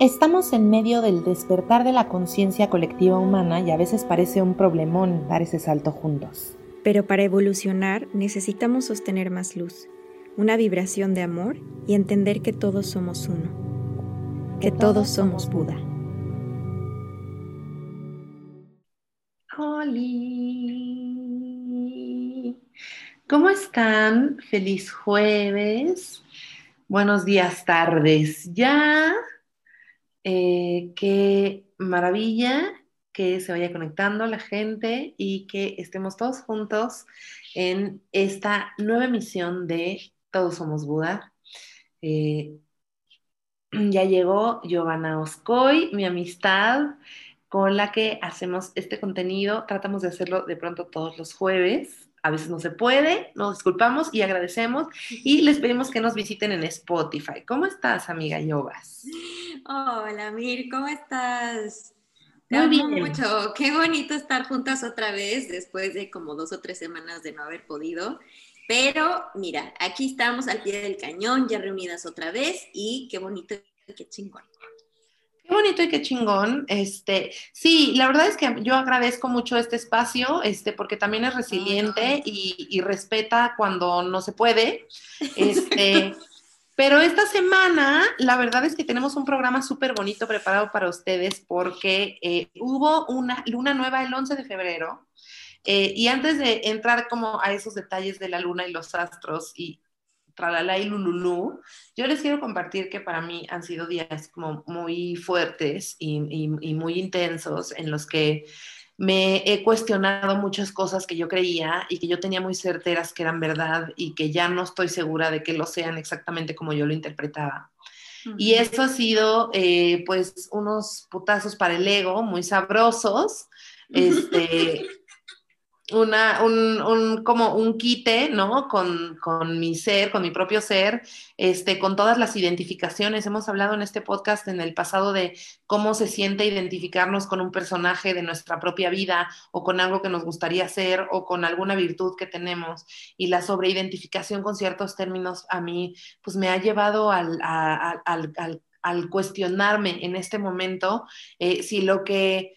Estamos en medio del despertar de la conciencia colectiva humana y a veces parece un problemón dar ese salto juntos. Pero para evolucionar necesitamos sostener más luz, una vibración de amor y entender que todos somos uno, que, todos, somos Buda. Hola. ¿Cómo están? Feliz jueves. Buenos días, tardes. Ya eh, qué maravilla que se vaya conectando la gente y que estemos todos juntos en esta nueva emisión de Todos Somos Buda. Eh, ya llegó Giovanna Oscoy, mi amistad con la que hacemos este contenido. Tratamos de hacerlo de pronto todos los jueves a veces no se puede, nos disculpamos y agradecemos y les pedimos que nos visiten en Spotify. ¿Cómo estás, amiga Yobas? Hola, Mir, ¿cómo estás? Te Muy bien. mucho. Qué bonito estar juntas otra vez después de como dos o tres semanas de no haber podido. Pero mira, aquí estamos al pie del cañón, ya reunidas otra vez y qué bonito, qué chingón. Qué bonito y qué chingón. Este, sí, la verdad es que yo agradezco mucho este espacio, este, porque también es resiliente y, respeta cuando no se puede. Este, pero esta semana, la verdad es que tenemos un programa súper bonito preparado para ustedes porque eh, hubo una luna nueva el 11 de febrero. Eh, y antes de entrar como a esos detalles de la luna y los astros y, tralala y lululú, yo les quiero compartir que para mí han sido días como muy fuertes y, muy intensos en los que me he cuestionado muchas cosas que yo creía y que yo tenía muy certeras que eran verdad y que ya no estoy segura de que lo sean exactamente como yo lo interpretaba. Y eso ha sido, eh, pues, unos putazos para el ego muy sabrosos. Este, una, un, un, como un quite, ¿no? Con, con, mi ser, con mi propio ser, este, con todas las identificaciones. Hemos hablado en este podcast en el pasado de cómo se siente identificarnos con un personaje de nuestra propia vida o con algo que nos gustaría ser o con alguna virtud que tenemos. Y la sobreidentificación con ciertos términos a mí, pues me ha llevado al, al, al, al cuestionarme en este momento eh, si lo que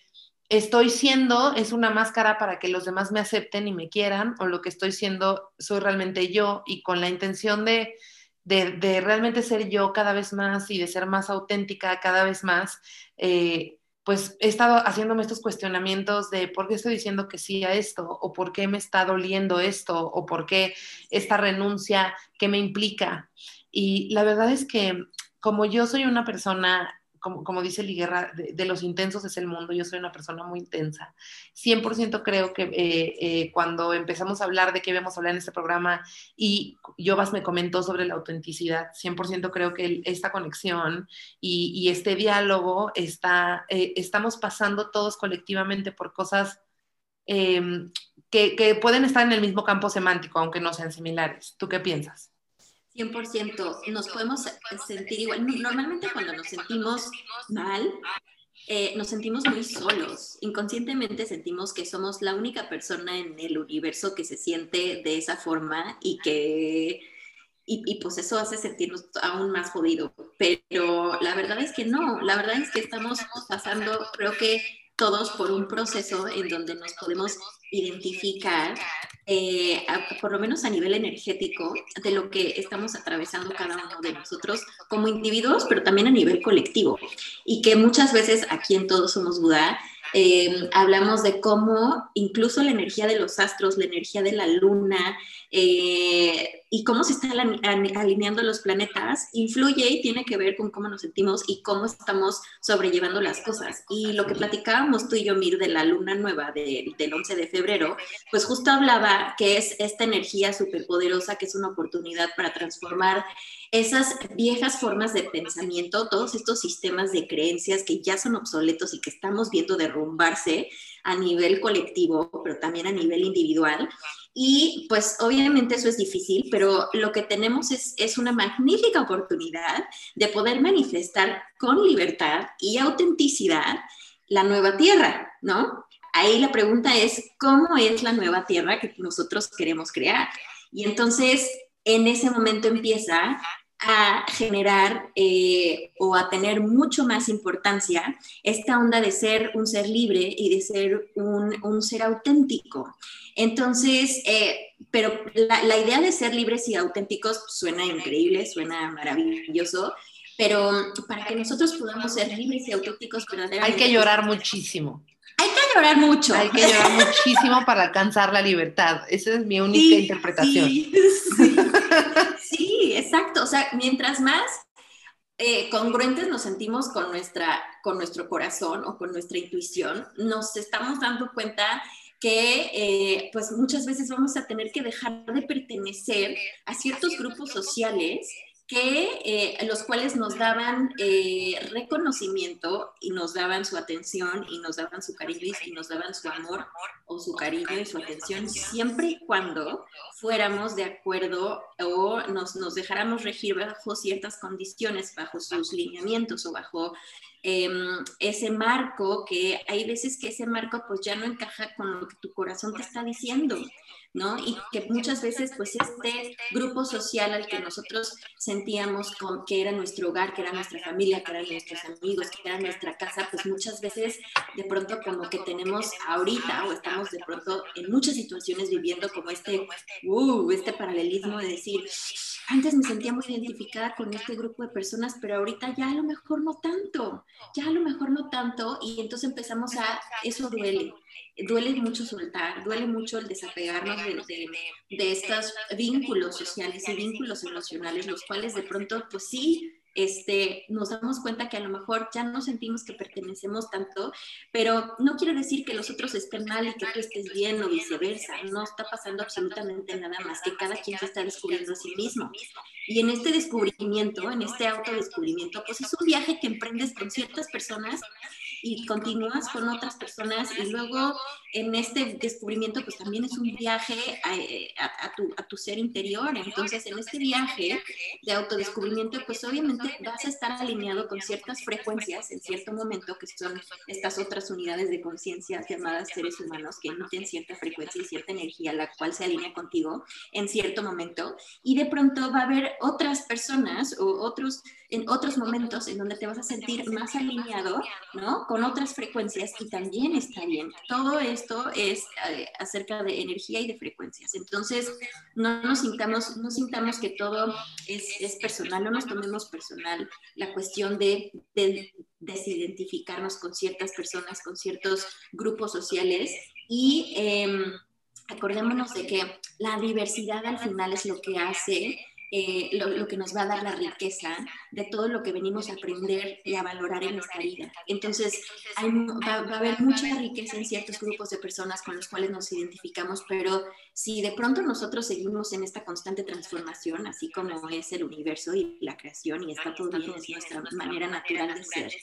estoy siendo es una máscara para que los demás me acepten y me quieran, o lo que estoy siendo soy realmente yo y con la intención de, de, realmente ser yo cada vez más y de ser más auténtica cada vez más, eh, pues he estado haciéndome estos cuestionamientos de por qué estoy diciendo que sí a esto, o por qué me está doliendo esto, o por qué esta renuncia, qué me implica. Y la verdad es que como yo soy una persona como, dice Liguerra, de, de, los intensos es el mundo, yo soy una persona muy intensa. 100% creo que eh, eh, cuando empezamos a hablar de qué íbamos a hablar en este programa y Yovas me comentó sobre la autenticidad, 100% creo que esta conexión y, este diálogo está, eh, estamos pasando todos colectivamente por cosas em, que pueden estar en el mismo campo semántico, aunque no sean similares. ¿Tú qué piensas? 100%, nos podemos sentir igual. Normalmente cuando nos sentimos mal, eh, nos sentimos muy solos. Inconscientemente sentimos que somos la única persona en el universo que se siente de esa forma y que... Y, pues eso hace sentirnos aún más jodido. Pero la verdad es que no, la verdad es que estamos pasando, creo que todos por un proceso en donde nos podemos identificar, eh, por lo menos a nivel energético, de lo que estamos atravesando cada uno de nosotros como individuos, pero también a nivel colectivo. Y que muchas veces aquí en Todos Somos Buda eh, hablamos de cómo incluso la energía de los astros, la energía de la luna, eh, y cómo se están alineando los planetas influye y tiene que ver con cómo nos sentimos y cómo estamos sobrellevando las cosas. Y lo que platicábamos tú y yo, Mir, de la luna nueva del 11 de febrero, pues justo hablaba que es esta energía superpoderosa que es una oportunidad para transformar esas viejas formas de pensamiento, todos estos sistemas de creencias que ya son obsoletos y que estamos viendo derrumbarse a nivel colectivo, pero también a nivel individual. Y pues obviamente eso es difícil, pero lo que tenemos es, es una magnífica oportunidad de poder manifestar con libertad y autenticidad la nueva tierra, ¿no? Ahí la pregunta es, ¿cómo es la nueva tierra que nosotros queremos crear? Y entonces, en ese momento empieza a generar eh, o a tener mucho más importancia esta onda de ser un ser libre y de ser un, ser auténtico. Entonces, eh, pero la, idea de ser libres y auténticos suena increíble, suena maravilloso, pero para que nosotros podamos ser libres y auténticos verdaderamente... Hay que llorar muchísimo. Hay que llorar mucho. Hay que llorar muchísimo para alcanzar la libertad. Esa es mi única interpretación. Sí, exacto. O sea, mientras más eh, congruentes nos sentimos con, nuestra, con nuestro corazón o con nuestra intuición, nos estamos dando cuenta que eh, pues muchas veces vamos a tener que dejar de pertenecer a ciertos grupos sociales que eh, los cuales nos daban eh, reconocimiento y nos daban su atención y nos daban su cariño y nos daban su amor o su cariño y su atención siempre y cuando fuéramos de acuerdo o nos, nos dejáramos regir bajo ciertas condiciones, bajo sus lineamientos o bajo em, ese marco que hay veces que ese marco pues ya no encaja con lo que tu corazón te está diciendo. ¿No? Y que muchas veces, pues, este grupo social al que nosotros sentíamos que era nuestro hogar, que era nuestra familia, que eran nuestros amigos, que era nuestra casa, pues muchas veces de pronto como que tenemos ahorita o estamos de pronto en muchas situaciones viviendo como este, uh, este paralelismo de decir, antes me sentía muy identificada con este grupo de personas, pero ahorita ya a lo mejor no tanto, ya a lo mejor no tanto, y entonces empezamos a, eso duele, duele mucho soltar, duele mucho el desapegarnos de, de, estos vínculos sociales y vínculos emocionales, los cuales de pronto, pues sí, este, nos damos cuenta que a lo mejor ya no sentimos que pertenecemos tanto, pero no quiere decir que los otros estén mal y que tú estés bien o viceversa. No está pasando absolutamente nada más, que cada quien se está descubriendo a sí mismo. Y en este descubrimiento, en este autodescubrimiento, pues es un viaje que emprendes con ciertas personas y continúas con otras personas y luego en este descubrimiento pues también es un viaje a, tu, a, tu, ser interior. Entonces en este viaje de autodescubrimiento pues obviamente vas a estar alineado con ciertas frecuencias en cierto momento que son estas otras unidades de conciencia llamadas seres humanos que emiten cierta frecuencia y cierta energía la cual se alinea contigo en cierto momento y de pronto va a haber otras personas o otros en otros momentos en donde te vas a sentir más alineado, ¿no? Con otras frecuencias y también está bien. Todo esto es eh, acerca de energía y de frecuencias. Entonces, no nos sintamos, no sintamos que todo es, personal, no nos tomemos personal la cuestión de, de desidentificarnos con ciertas personas, con ciertos grupos sociales y em, acordémonos de que la diversidad al final es lo que hace eh, lo, que nos va a dar la riqueza de todo lo que venimos a aprender y a valorar en nuestra vida. Entonces, va, a haber mucha riqueza en ciertos grupos de personas con los cuales nos identificamos, pero si de pronto nosotros seguimos en esta constante transformación, así como es el universo y la creación y está todo bien, es nuestra manera natural de ser,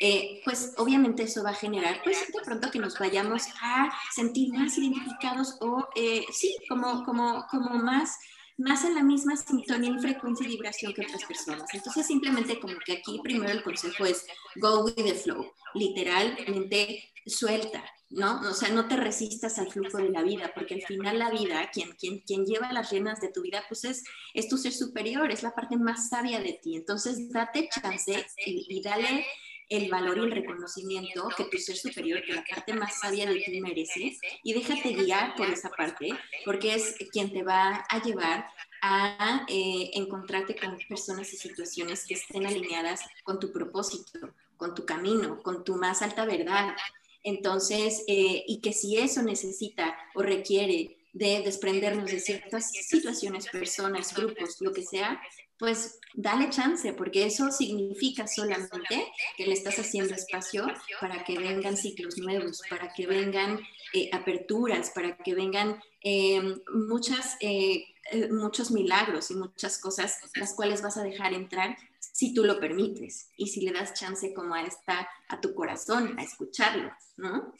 eh, pues obviamente eso va a generar, pues de pronto que nos vayamos a sentir más identificados o eh, sí, como, como, como más más en la misma sintonía y frecuencia y vibración que otras personas. Entonces, simplemente como que aquí primero el consejo es go with the flow, literalmente suelta, ¿no? O sea, no te resistas al flujo de la vida, porque al final la vida, quien, lleva las riendas de tu vida, pues es, es tu ser superior, es la parte más sabia de ti. Entonces, date chance y dale el valor y el reconocimiento que tu ser superior, que la parte más sabia de ti merece, y déjate guiar por esa parte, porque es quien te va a llevar a eh, encontrarte con personas y situaciones que estén alineadas con tu propósito, con tu camino, con tu más alta verdad. Entonces, eh, y que si eso necesita o requiere de desprendernos de ciertas situaciones, personas, grupos, lo que sea, pues dale chance, porque eso significa solamente que le estás haciendo espacio para que vengan ciclos nuevos, para que vengan eh, aperturas, para que vengan em, muchas, eh, eh, muchos milagros y muchas cosas las cuales vas a dejar entrar si tú lo permites y si le das chance como a esta, a tu corazón, a escucharlo, ¿no?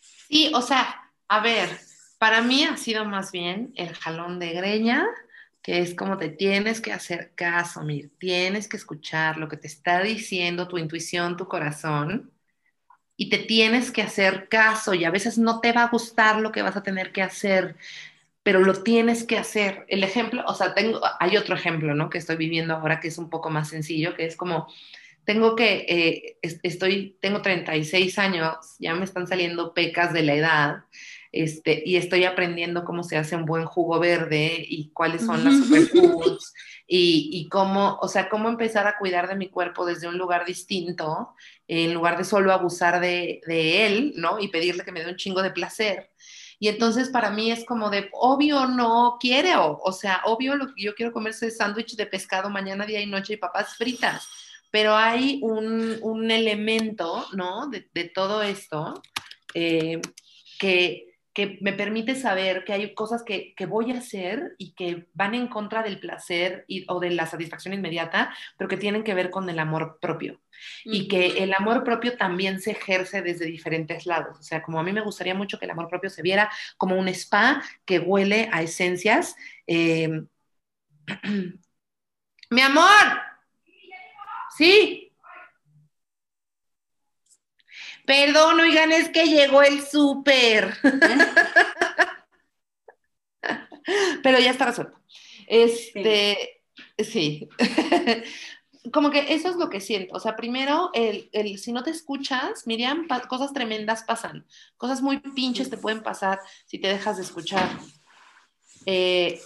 Sí, o sea, a ver, para mí ha sido más bien el jalón de greña que es como te tienes que hacer caso, Mir, tienes que escuchar lo que te está diciendo tu intuición, tu corazón, y te tienes que hacer caso, y a veces no te va a gustar lo que vas a tener que hacer, pero lo tienes que hacer. El ejemplo, o sea, tengo, hay otro ejemplo, ¿no? Que estoy viviendo ahora que es un poco más sencillo, que es como, tengo que, eh, estoy, tengo 36 años, ya me están saliendo pecas de la edad, este, y estoy aprendiendo cómo se hace un buen jugo verde y cuáles son las superfoods y, y cómo, o sea, cómo empezar a cuidar de mi cuerpo desde un lugar distinto, en lugar de solo abusar de, de él, ¿no? Y pedirle que me dé un chingo de placer. Y entonces para mí es como de, obvio no quiere, o, o sea, obvio lo que yo quiero comerse es sándwich de pescado mañana, día y noche y papas fritas. Pero hay un, un elemento, ¿no? De, de todo esto eh, que, que me permite saber que hay cosas que, que, voy a hacer y que van en contra del placer y, o de la satisfacción inmediata, pero que tienen que ver con el amor propio y que el amor propio también se ejerce desde diferentes lados. O sea, como a mí me gustaría mucho que el amor propio se viera como un spa que huele a esencias. Eh... Mi amor, sí. Perdón, oigan, es que llegó el súper. Pero ya está resuelto. Este, sí. como que eso es lo que siento. O sea, primero, el, el, si no te escuchas, Miriam, cosas tremendas pasan. Cosas muy pinches te pueden pasar si te dejas de escuchar. Eh,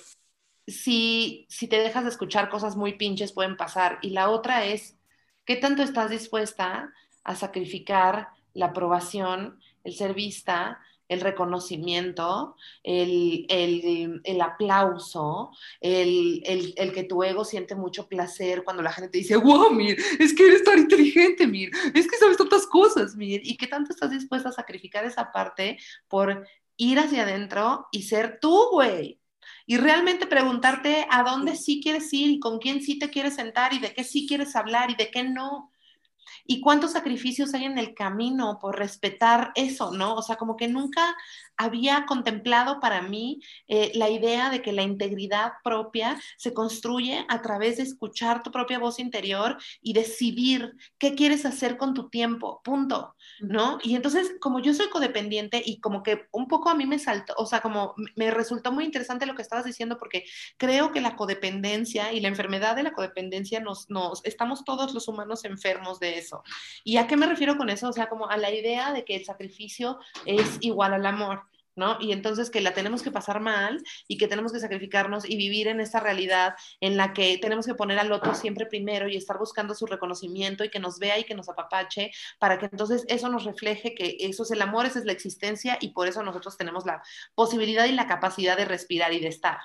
si, si te dejas de escuchar, cosas muy pinches pueden pasar. Y la otra es, ¿qué tanto estás dispuesta a sacrificar la aprobación, el ser vista, el reconocimiento, el, el, el aplauso, el, el, que tu ego siente mucho placer cuando la gente te dice, wow, Mir, es que eres tan inteligente, Mir, es que sabes tantas cosas, Mir, y qué tanto estás dispuesta a sacrificar esa parte por ir hacia adentro y ser tú, güey. Y realmente preguntarte a dónde sí quieres ir con quién sí te quieres sentar y de qué sí quieres hablar y de qué no y cuántos sacrificios hay en el camino por respetar eso, ¿no? O sea, como que nunca había contemplado para mí eh, la idea de que la integridad propia se construye a través de escuchar tu propia voz interior y decidir qué quieres hacer con tu tiempo, punto, ¿no? Y entonces, como yo soy codependiente y como que un poco a mí me saltó, o sea, como me resultó muy interesante lo que estabas diciendo porque creo que la codependencia y la enfermedad de la codependencia nos, nos, estamos todos los humanos enfermos de eso. ¿Y a qué me refiero con eso? O sea, como a la idea de que el sacrificio es igual al amor. ¿No? Y entonces que la tenemos que pasar mal y que tenemos que sacrificarnos y vivir en esta realidad en la que tenemos que poner al otro siempre primero y estar buscando su reconocimiento y que nos vea y que nos apapache para que entonces eso nos refleje que eso es el amor, esa es la existencia y por eso nosotros tenemos la posibilidad y la capacidad de respirar y de estar.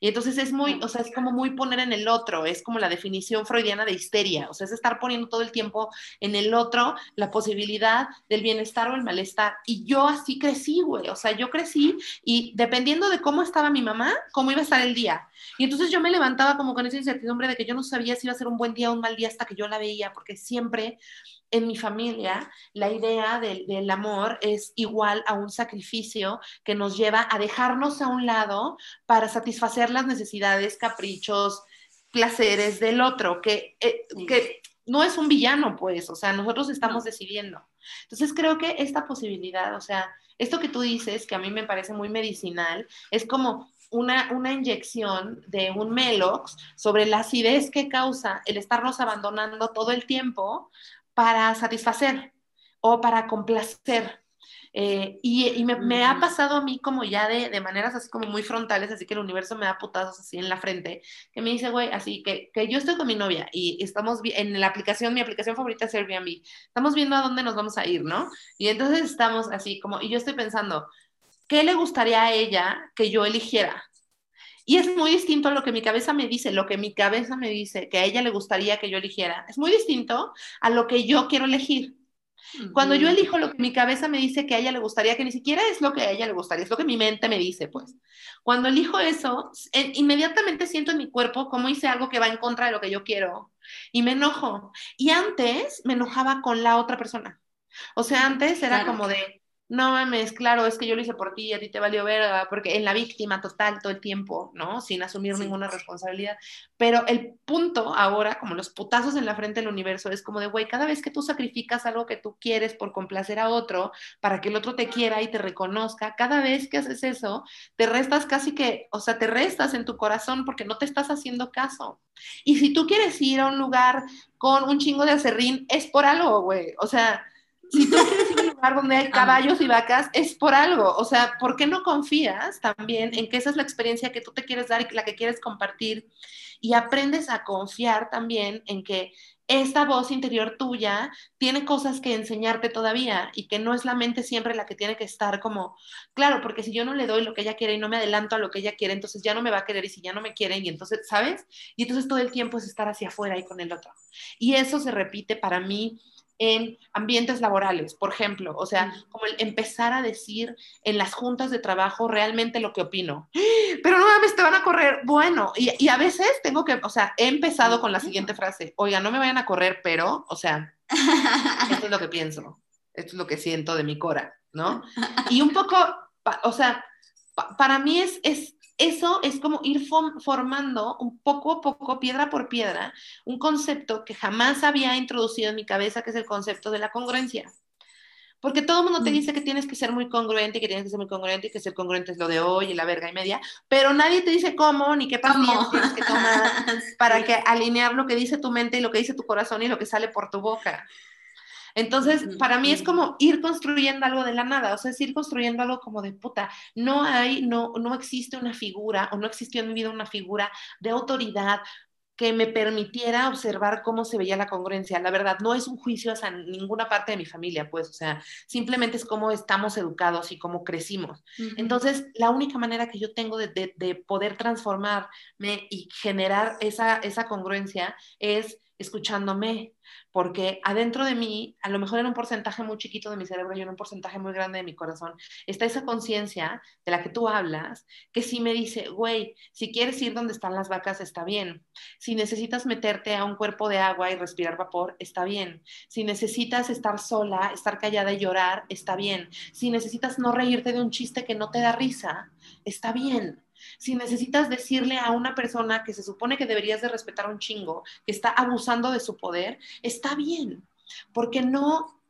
Y entonces es muy, o sea, es como muy poner en el otro, es como la definición freudiana de histeria, o sea, es estar poniendo todo el tiempo en el otro la posibilidad del bienestar o el malestar. Y yo así crecí, güey, o sea, yo crecí y dependiendo de cómo estaba mi mamá, cómo iba a estar el día. Y entonces yo me levantaba como con esa incertidumbre de que yo no sabía si iba a ser un buen día o un mal día hasta que yo la veía, porque siempre en mi familia la idea del, del, amor es igual a un sacrificio que nos lleva a dejarnos a un lado para satisfacer las necesidades, caprichos, placeres del otro, que, eh, que no es un villano, pues, o sea, nosotros estamos decidiendo. Entonces creo que esta posibilidad, o sea, esto que tú dices, que a mí me parece muy medicinal, es como una, una, inyección de un Melox sobre la acidez que causa el estarnos abandonando todo el tiempo para satisfacer o para complacer. Eh, y, y me, me, ha pasado a mí como ya de, de, maneras así como muy frontales, así que el universo me da putazos así en la frente, que me dice, güey, así que, que yo estoy con mi novia y estamos en la aplicación, mi aplicación favorita es Airbnb, estamos viendo a dónde nos vamos a ir, ¿no? Y entonces estamos así como, y yo estoy pensando, ¿qué le gustaría a ella que yo eligiera? Y es muy distinto a lo que mi cabeza me dice, lo que mi cabeza me dice que a ella le gustaría que yo eligiera. Es muy distinto a lo que yo quiero elegir. Cuando yo elijo lo que mi cabeza me dice que a ella le gustaría, que ni siquiera es lo que a ella le gustaría, es lo que mi mente me dice, pues. Cuando elijo eso, inmediatamente siento en mi cuerpo cómo hice algo que va en contra de lo que yo quiero y me enojo. Y antes me enojaba con la otra persona. O sea, antes era claro. como de, no mames, claro, es que yo lo hice por ti y a ti te valió verga, porque en la víctima total todo el tiempo, ¿no? Sin asumir ninguna responsabilidad. Pero el punto ahora, como los putazos en la frente del universo, es como de, güey, cada vez que tú sacrificas algo que tú quieres por complacer a otro, para que el otro te quiera y te reconozca, cada vez que haces eso, te restas casi que, o sea, te restas en tu corazón porque no te estás haciendo caso. Y si tú quieres ir a un lugar con un chingo de acerrín, es por algo, güey. O sea, si tú lugar donde hay caballos y vacas, es por algo. O sea, ¿por qué no confías también en que esa es la experiencia que tú te quieres dar y la que quieres compartir? Y aprendes a confiar también en que esta voz interior tuya tiene cosas que enseñarte todavía y que no es la mente siempre la que tiene que estar como, claro, porque si yo no le doy lo que ella quiere y no me adelanto a lo que ella quiere, entonces ya no me va a querer y si ya no me quiere y entonces, ¿sabes? Y entonces todo el tiempo es estar hacia afuera y con el otro. Y eso se repite para mí en ambientes laborales, por ejemplo, o sea, como el empezar a decir en las juntas de trabajo realmente lo que opino. Pero no mames, te van a correr. Bueno, y, a veces tengo que, o sea, he empezado con la siguiente frase, oiga, no me vayan a correr, pero, o sea, esto es lo que pienso, esto es lo que siento de mi cora, ¿no? Y un poco, o sea, para mí es, es eso es como ir formando un poco a poco, piedra por piedra, un concepto que jamás había introducido en mi cabeza, que es el concepto de la congruencia. Porque todo el mundo te mm. dice que tienes que ser muy congruente y que tienes que ser muy congruente y que ser congruente es lo de hoy y la verga y media, pero nadie te dice cómo ni qué pasos tienes que tomar para que alinear lo que dice tu mente y lo que dice tu corazón y lo que sale por tu boca. Entonces, para mí es como ir construyendo algo de la nada, o sea, es ir construyendo algo como de puta. No hay, no, no existe una figura o no existió en mi vida una figura de autoridad que me permitiera observar cómo se veía la congruencia. La verdad, no es un juicio hacia ninguna parte de mi familia, pues, o sea, simplemente es cómo estamos educados y cómo crecimos. Entonces, la única manera que yo tengo de, de, de, poder transformarme y generar esa, esa congruencia es escuchándome, porque adentro de mí, a lo mejor en un porcentaje muy chiquito de mi cerebro y en un porcentaje muy grande de mi corazón, está esa conciencia de la que tú hablas, que sí me dice, güey, si quieres ir donde están las vacas, está bien. Si necesitas meterte a un cuerpo de agua y respirar vapor, está bien. Si necesitas estar sola, estar callada y llorar, está bien. Si necesitas no reírte de un chiste que no te da risa, está bien si necesitas decirle a una persona que se supone que deberías de respetar un chingo, que está abusando de su poder, está bien, porque no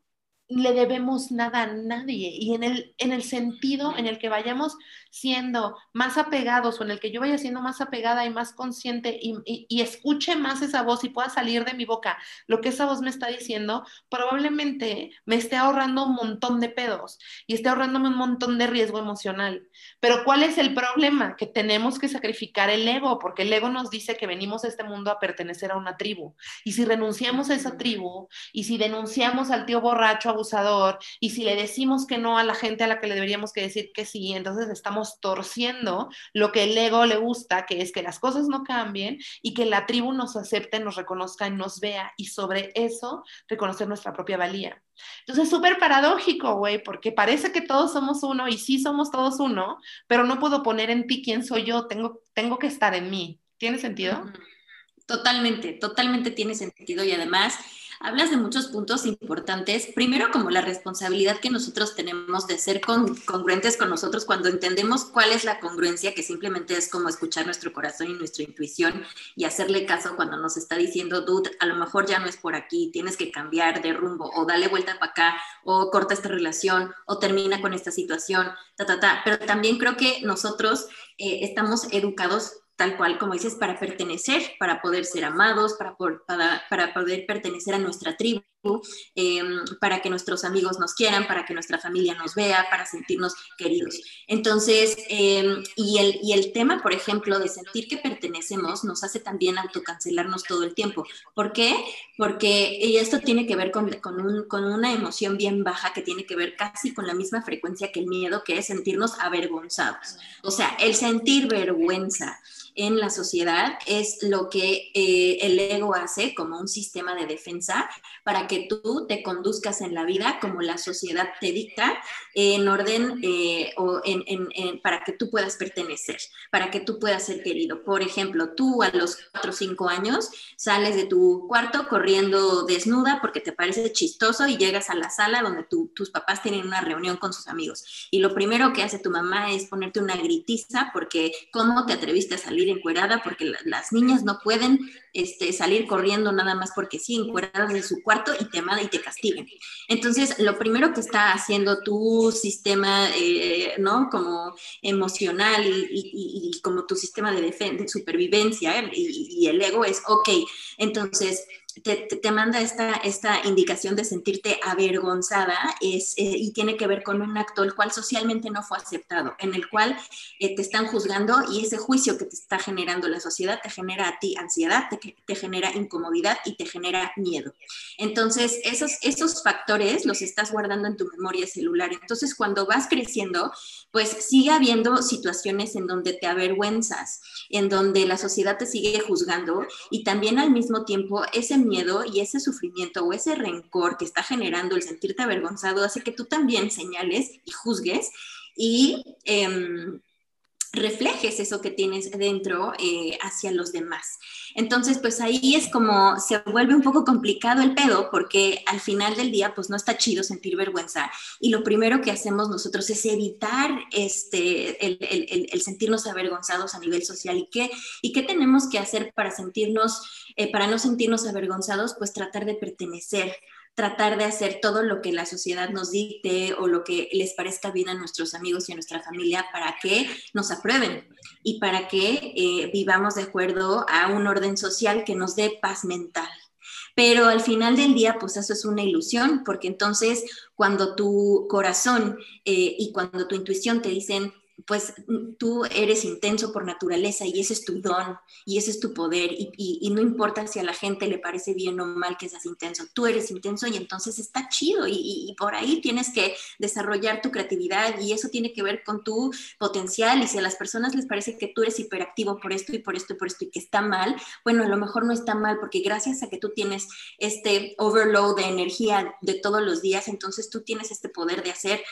le debemos nada a nadie. Y en el, en el sentido en el que vayamos siendo más apegados o en el que yo vaya siendo más apegada y más consciente y, escuche más esa voz y pueda salir de mi boca lo que esa voz me está diciendo, probablemente me esté ahorrando un montón de pedos y esté ahorrándome un montón de riesgo emocional. Pero ¿cuál es el problema? Que tenemos que sacrificar el ego, porque el ego nos dice que venimos a este mundo a pertenecer a una tribu. Y si renunciamos a esa tribu y si denunciamos al tío borracho, abusador, y si le decimos que no a la gente a la que le deberíamos que decir que sí, entonces estamos torciendo lo que el ego le gusta, que es que las cosas no cambien y que la tribu nos acepte, nos reconozca y nos vea, y sobre eso reconocer nuestra propia valía. Entonces es súper paradójico, güey, porque parece que todos somos uno y sí somos todos uno, pero no puedo poner en ti quién soy yo, tengo, tengo que estar en mí. ¿Tiene sentido? Totalmente, totalmente tiene sentido y además hablas de muchos puntos importantes. Primero, como la responsabilidad que nosotros tenemos de ser congruentes con nosotros cuando entendemos cuál es la congruencia, que simplemente es como escuchar nuestro corazón y nuestra intuición y hacerle caso cuando nos está diciendo, dude, a lo mejor ya no es por aquí, tienes que cambiar de rumbo o dale vuelta para acá o corta esta relación o termina con esta situación, ta, ta, ta. Pero también creo que nosotros eh, estamos educados tal cual como dices, para pertenecer, para poder ser amados, para, para, poder pertenecer a nuestra tribu, em, para que nuestros amigos nos quieran, para que nuestra familia nos vea, para sentirnos queridos. Entonces, em, y, el, y el tema, por ejemplo, de sentir que pertenecemos nos hace también autocancelarnos todo el tiempo. ¿Por qué? Porque esto tiene que ver con, con, un, con una emoción bien baja que tiene que ver casi con la misma frecuencia que el miedo, que es sentirnos avergonzados. O sea, el sentir vergüenza en la sociedad es lo que eh, el ego hace como un sistema de defensa para que tú te conduzcas en la vida como la sociedad te dicta, en orden eh, o para que tú puedas pertenecer, para que tú puedas ser querido. Por ejemplo, tú a los 4 o 5 años sales de tu cuarto corriendo desnuda porque te parece chistoso y llegas a la sala donde tus papás tienen una reunión con sus amigos. Y lo primero que hace tu mamá es ponerte una gritiza porque cómo te atreviste a salir encuerada porque las niñas no pueden este, salir corriendo nada más porque sí, encueradas en su cuarto y te manda y te castiguen. Entonces, lo primero que está haciendo tu sistema, eh, ¿no? Como emocional y, como tu sistema de, de supervivencia ¿eh? y, y el ego es, ok, entonces te, manda esta, esta indicación de sentirte avergonzada es, eh, y tiene que ver con un acto el cual socialmente no fue aceptado, en el cual eh, te están juzgando y ese juicio que te está generando la sociedad te genera a ti ansiedad, te, te genera incomodidad y te genera miedo. Entonces, esos, esos factores los estás guardando en tu memoria celular. Entonces, cuando vas creciendo, pues sigue habiendo situaciones en donde te avergüenzas, en donde la sociedad te sigue juzgando y también al mismo tiempo ese miedo y ese sufrimiento o ese rencor que está generando el sentirte avergonzado hace que tú también señales y juzgues y em, reflejes eso que tienes dentro eh, hacia los demás. Entonces, pues ahí es como se vuelve un poco complicado el pedo porque al final del día, pues no está chido sentir vergüenza. Y lo primero que hacemos nosotros es evitar este, el, sentirnos avergonzados a nivel social. ¿Y qué, ¿Y qué tenemos que hacer para sentirnos, eh, para no sentirnos avergonzados? Pues tratar de pertenecer tratar de hacer todo lo que la sociedad nos dicte o lo que les parezca bien a nuestros amigos y a nuestra familia para que nos aprueben y para que eh, vivamos de acuerdo a un orden social que nos dé paz mental. Pero al final del día, pues eso es una ilusión, porque entonces cuando tu corazón eh, y cuando tu intuición te dicen, pues mm, tú eres intenso por naturaleza y ese es tu don y ese es tu poder y, no importa si a la gente le parece bien o mal que seas intenso, tú eres intenso y entonces está chido y, por ahí tienes que desarrollar tu creatividad y eso tiene que ver con tu potencial y si a las personas les parece que tú eres hiperactivo por esto y por esto y por esto y que está mal, bueno, a lo mejor no está mal porque gracias a que tú tienes este overload de energía de todos los días, entonces tú tienes este poder de hacer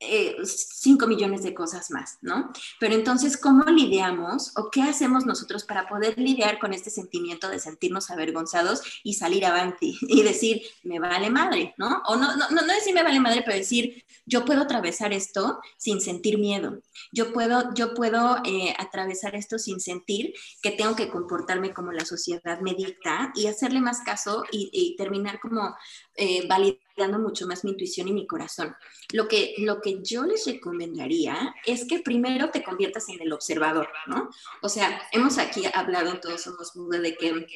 eh, 5 millones de cosas más, ¿no? Pero entonces, ¿cómo lidiamos o qué hacemos nosotros para poder lidiar con este sentimiento de sentirnos avergonzados y salir avanti y decir, me vale madre, ¿no? O no, no, no, no decir me vale madre, pero decir, yo puedo atravesar esto sin sentir miedo. Yo puedo, yo puedo eh, atravesar esto sin sentir que tengo que comportarme como la sociedad me dicta y hacerle más caso y, terminar como eh, validando mucho más mi intuición y mi corazón. Lo que, lo que yo les recomendaría es que primero te conviertas en el observador, ¿no? O sea, hemos aquí hablado en Todos Somos Buda de que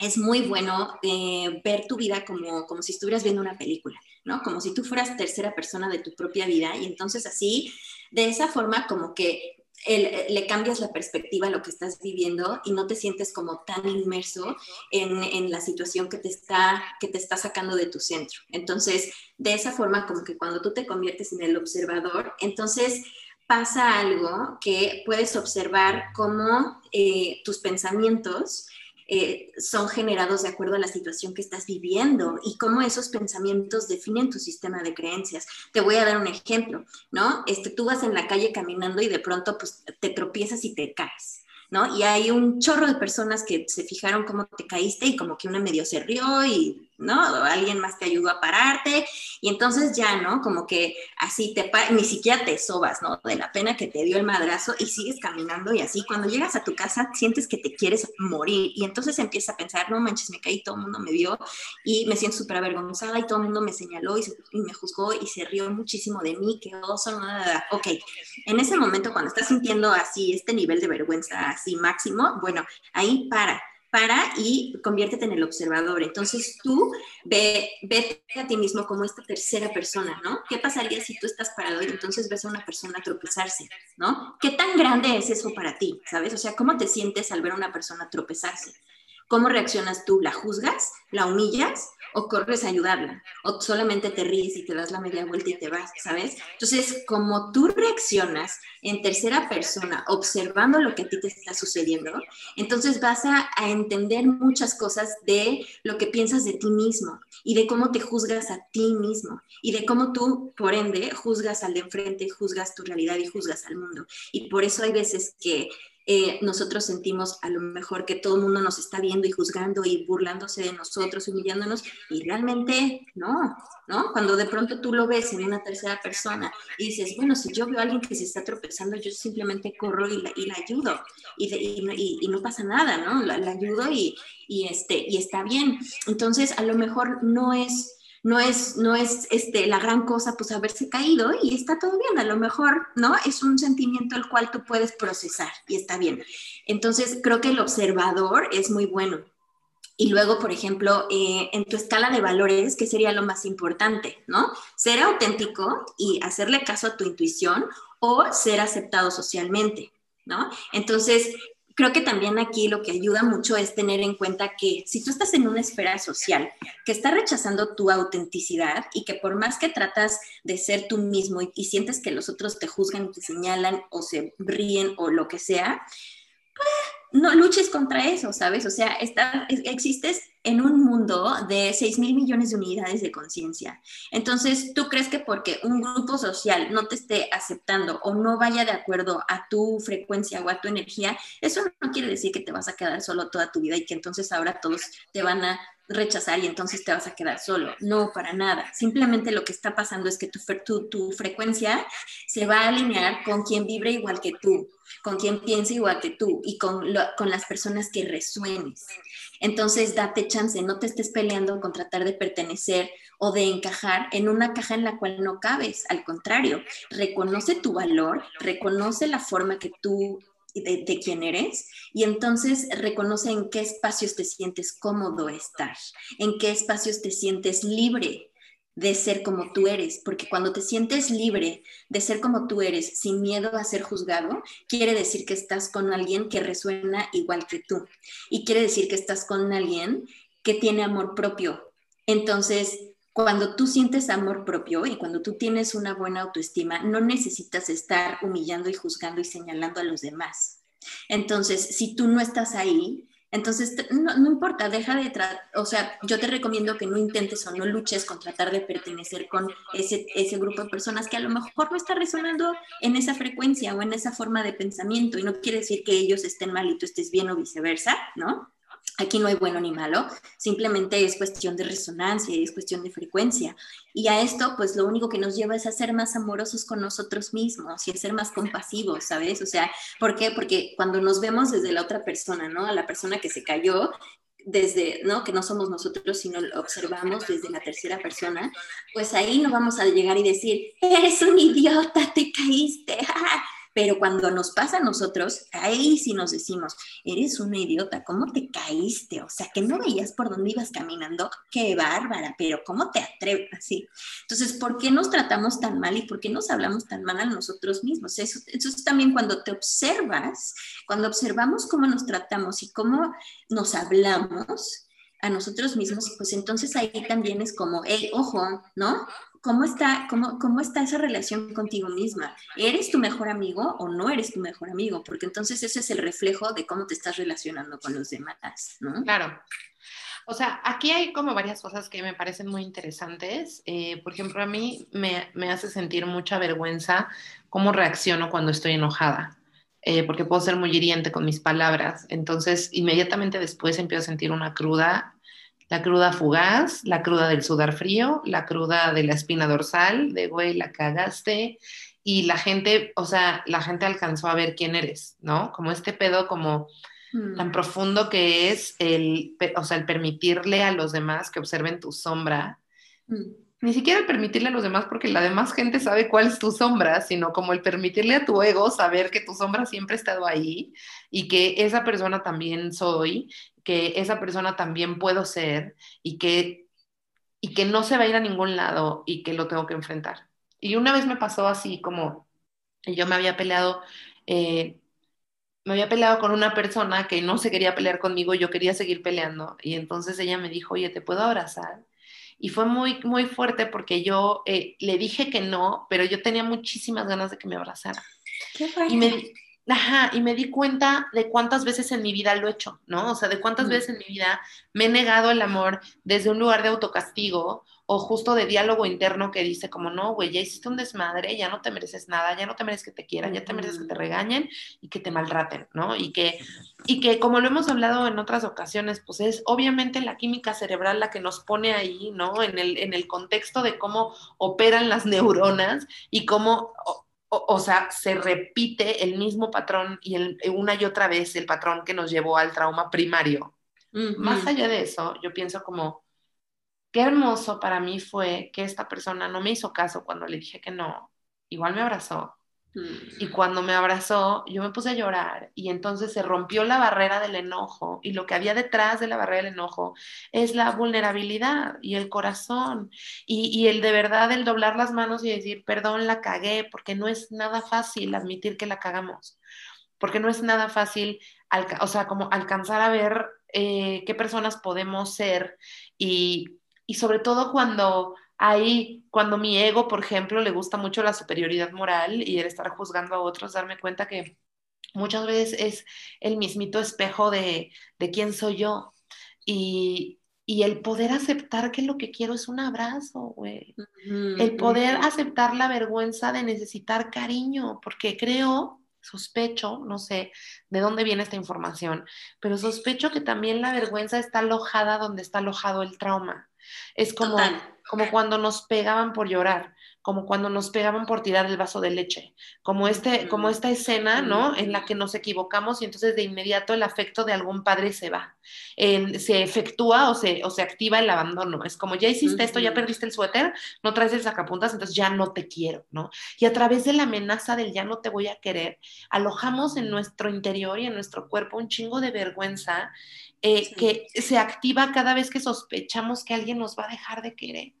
es muy bueno eh, ver tu vida como, como si estuvieras viendo una película. ¿no? Como si tú fueras tercera persona de tu propia vida y entonces así, de esa forma como que le cambias la perspectiva a lo que estás viviendo y no te sientes como tan inmerso en, la situación que te, está, que te está sacando de tu centro. Entonces, de esa forma, como que cuando tú te conviertes en el observador, entonces pasa algo que puedes observar como eh, tus pensamientos eh, son generados de acuerdo a la situación que estás viviendo y cómo esos pensamientos definen tu sistema de creencias. Te voy a dar un ejemplo, ¿no? Este, tú vas en la calle caminando y de pronto pues, te tropiezas y te caes. ¿No? Y hay un chorro de personas que se fijaron cómo te caíste y como que una medio se rió y ¿no? alguien más te ayudó a pararte y entonces ya, ¿no? Como que así te, ni siquiera te sobas, ¿no? De la pena que te dio el madrazo y sigues caminando y así cuando llegas a tu casa sientes que te quieres morir y entonces empiezas a pensar, no manches, me caí, todo el mundo me vio y me siento súper avergonzada y todo el mundo me señaló y, me juzgó y se rió muchísimo de mí, que oso, nada, ok. En ese momento cuando estás sintiendo así este nivel de vergüenza así máximo, bueno, ahí para para y conviértete en el observador. Entonces tú ve, vete a ti mismo como esta tercera persona, ¿no? ¿Qué pasaría si tú estás parado y entonces ves a una persona tropezarse, ¿no? ¿Qué tan grande es eso para ti, sabes? O sea, ¿cómo te sientes al ver a una persona tropezarse? ¿Cómo reaccionas tú? ¿La juzgas? ¿La humillas? O corres a ayudarla, o solamente te ríes y te das la media vuelta y te vas, ¿sabes? Entonces, como tú reaccionas en tercera persona, observando lo que a ti te está sucediendo, entonces vas a, a entender muchas cosas de lo que piensas de ti mismo y de cómo te juzgas a ti mismo y de cómo tú, por ende, juzgas al de enfrente, juzgas tu realidad y juzgas al mundo. Y por eso hay veces que eh, nosotros sentimos a lo mejor que todo el mundo nos está viendo y juzgando y burlándose de nosotros, humillándonos, y realmente no, ¿no? Cuando de pronto tú lo ves en una tercera persona y dices, bueno, si yo veo a alguien que se está tropezando, yo simplemente corro y la, y la ayudo, y, y, no pasa nada, ¿no? La, la ayudo y, este, y está bien. Entonces, a lo mejor no es no es, no es este, la gran cosa pues haberse caído y está todo bien, a lo mejor, ¿no? Es un sentimiento el cual tú puedes procesar y está bien. Entonces, creo que el observador es muy bueno. Y luego, por ejemplo, eh, en tu escala de valores, ¿qué sería lo más importante? ¿No? Ser auténtico y hacerle caso a tu intuición o ser aceptado socialmente, ¿no? Entonces, creo que también aquí lo que ayuda mucho es tener en cuenta que si tú estás en una esfera social que está rechazando tu autenticidad y que por más que tratas de ser tú mismo y, sientes que los otros te juzgan y te señalan o se ríen o lo que sea, no luches contra eso, ¿sabes? O sea, está, existes en un mundo de 6 mil millones de unidades de conciencia. Entonces, ¿tú crees que porque un grupo social no te esté aceptando o no vaya de acuerdo a tu frecuencia o a tu energía, eso no quiere decir que te vas a quedar solo toda tu vida y que entonces ahora todos te van a rechazar y entonces te vas a quedar solo. No, para nada. Simplemente lo que está pasando es que tu, tu, tu frecuencia se va a alinear con quien vibre igual que tú, con quien piense igual que tú y con, con las personas que resuenes. Entonces, date chance, no te estés peleando con tratar de pertenecer o de encajar en una caja en la cual no cabes. Al contrario, reconoce tu valor, reconoce la forma que tú de, quién eres y entonces reconoce en qué espacios te sientes cómodo estar, en qué espacios te sientes libre de ser como tú eres, porque cuando te sientes libre de ser como tú eres, sin miedo a ser juzgado, quiere decir que estás con alguien que resuena igual que tú y quiere decir que estás con alguien que tiene amor propio. Entonces, cuando tú sientes amor propio y cuando tú tienes una buena autoestima, no necesitas estar humillando y juzgando y señalando a los demás. Entonces, si tú no estás ahí, entonces, no, importa, deja de tratar, o sea, yo te recomiendo que no intentes o no luches con tratar de pertenecer con ese, ese grupo de personas que a lo mejor no está resonando en esa frecuencia o en esa forma de pensamiento y no quiere decir que ellos estén mal y tú estés bien o viceversa, ¿no? Aquí no hay bueno ni malo, simplemente es cuestión de resonancia es cuestión de frecuencia. Y a esto, pues lo único que nos lleva es a ser más amorosos con nosotros mismos y a ser más compasivos, ¿sabes? O sea, ¿por qué? Porque cuando nos vemos desde la otra persona, ¿no? A la persona que se cayó, desde, ¿no? Que no somos nosotros, sino lo observamos desde la tercera persona, pues ahí no vamos a llegar y decir, eres un idiota, te caíste, Pero cuando nos pasa a nosotros, ahí sí nos decimos, eres una idiota, ¿cómo te caíste? O sea, que no veías por dónde ibas caminando, qué bárbara, pero ¿cómo te atreves así? Entonces, ¿por qué nos tratamos tan mal y por qué nos hablamos tan mal a nosotros mismos? Eso, eso es también cuando te observas, cuando observamos cómo nos tratamos y cómo nos hablamos, a nosotros mismos, pues entonces ahí también es como, hey, ojo, ¿no? ¿Cómo está, cómo, ¿Cómo está esa relación contigo misma? ¿Eres tu mejor amigo o no eres tu mejor amigo? Porque entonces ese es el reflejo de cómo te estás relacionando con los demás, ¿no? Claro. O sea, aquí hay como varias cosas que me parecen muy interesantes. Eh, por ejemplo, a mí me, me, hace sentir mucha vergüenza cómo reacciono cuando estoy enojada, eh, porque puedo ser muy hiriente con mis palabras. Entonces, inmediatamente después empiezo a sentir una cruda la cruda fugaz, la cruda del sudar frío, la cruda de la espina dorsal, de güey, la cagaste. Y la gente, o sea, la gente alcanzó a ver quién eres, ¿no? Como este pedo como mm. tan profundo que es el, o sea, el permitirle a los demás que observen tu sombra. Mm. Ni siquiera permitirle a los demás porque la demás gente sabe cuál es tu sombra, sino como el permitirle a tu ego saber que tu sombra siempre ha estado ahí y que esa persona también soy que esa persona también puedo ser y que, y que no se va a ir a ningún lado y que lo tengo que enfrentar. Y una vez me pasó así como yo me había peleado, eh, me había peleado con una persona que no se quería pelear conmigo, yo quería seguir peleando y entonces ella me dijo, oye, ¿te puedo abrazar? Y fue muy, muy fuerte porque yo eh, le dije que no, pero yo tenía muchísimas ganas de que me abrazara. Qué. Y me, Ajá, y me di cuenta de cuántas veces en mi vida lo he hecho, ¿no? O sea, de cuántas veces en mi vida me he negado el amor desde un lugar de autocastigo o justo de diálogo interno que dice como, no, güey, ya hiciste un desmadre, ya no te mereces nada, ya no te mereces que te quieran, ya te mereces que te regañen y que te maltraten, ¿no? Y que, y que como lo hemos hablado en otras ocasiones, pues es obviamente la química cerebral la que nos pone ahí, ¿no? En el, en el contexto de cómo operan las neuronas y cómo o, sea, se repite el mismo patrón y el, una y otra vez el patrón que nos llevó al trauma primario. Más allá de eso, yo pienso como, qué hermoso para mí fue que esta persona no me hizo caso cuando le dije que no, igual me abrazó, y mm. cuando me abrazó, yo me puse a llorar y entonces se rompió la barrera del enojo y lo que había detrás de la barrera del enojo es la vulnerabilidad y el corazón y, el de verdad el doblar las manos y decir, perdón, la cagué, porque no es nada fácil admitir que la cagamos, porque no es nada fácil, o sea, como alcanzar a ver eh, qué personas podemos ser y, y sobre todo cuando ahí cuando mi ego, por ejemplo, le gusta mucho la superioridad moral y el estar juzgando a otros, darme cuenta que muchas veces es el mismito espejo de, quién soy yo. Y, el poder aceptar que lo que quiero es un abrazo, güey. el poder aceptar la vergüenza de necesitar cariño, porque creo, sospecho, no sé de dónde viene esta información, pero sospecho que también la vergüenza está alojada donde está alojado el trauma. Es como, como cuando nos pegaban por llorar, como cuando nos pegaban por tirar el vaso de leche, como, este, como esta escena, ¿no? En la que nos equivocamos y entonces de inmediato el afecto de algún padre se va, se efectúa o se, o se activa el abandono. Es como, ya hiciste esto, ya perdiste el suéter, no traes el sacapuntas, entonces ya no te quiero, ¿no? Y a través de la amenaza del ya no te voy a querer, alojamos en nuestro interior y en nuestro cuerpo un chingo de vergüenza eh, que se activa cada vez que sospechamos que alguien nos va a dejar de querer.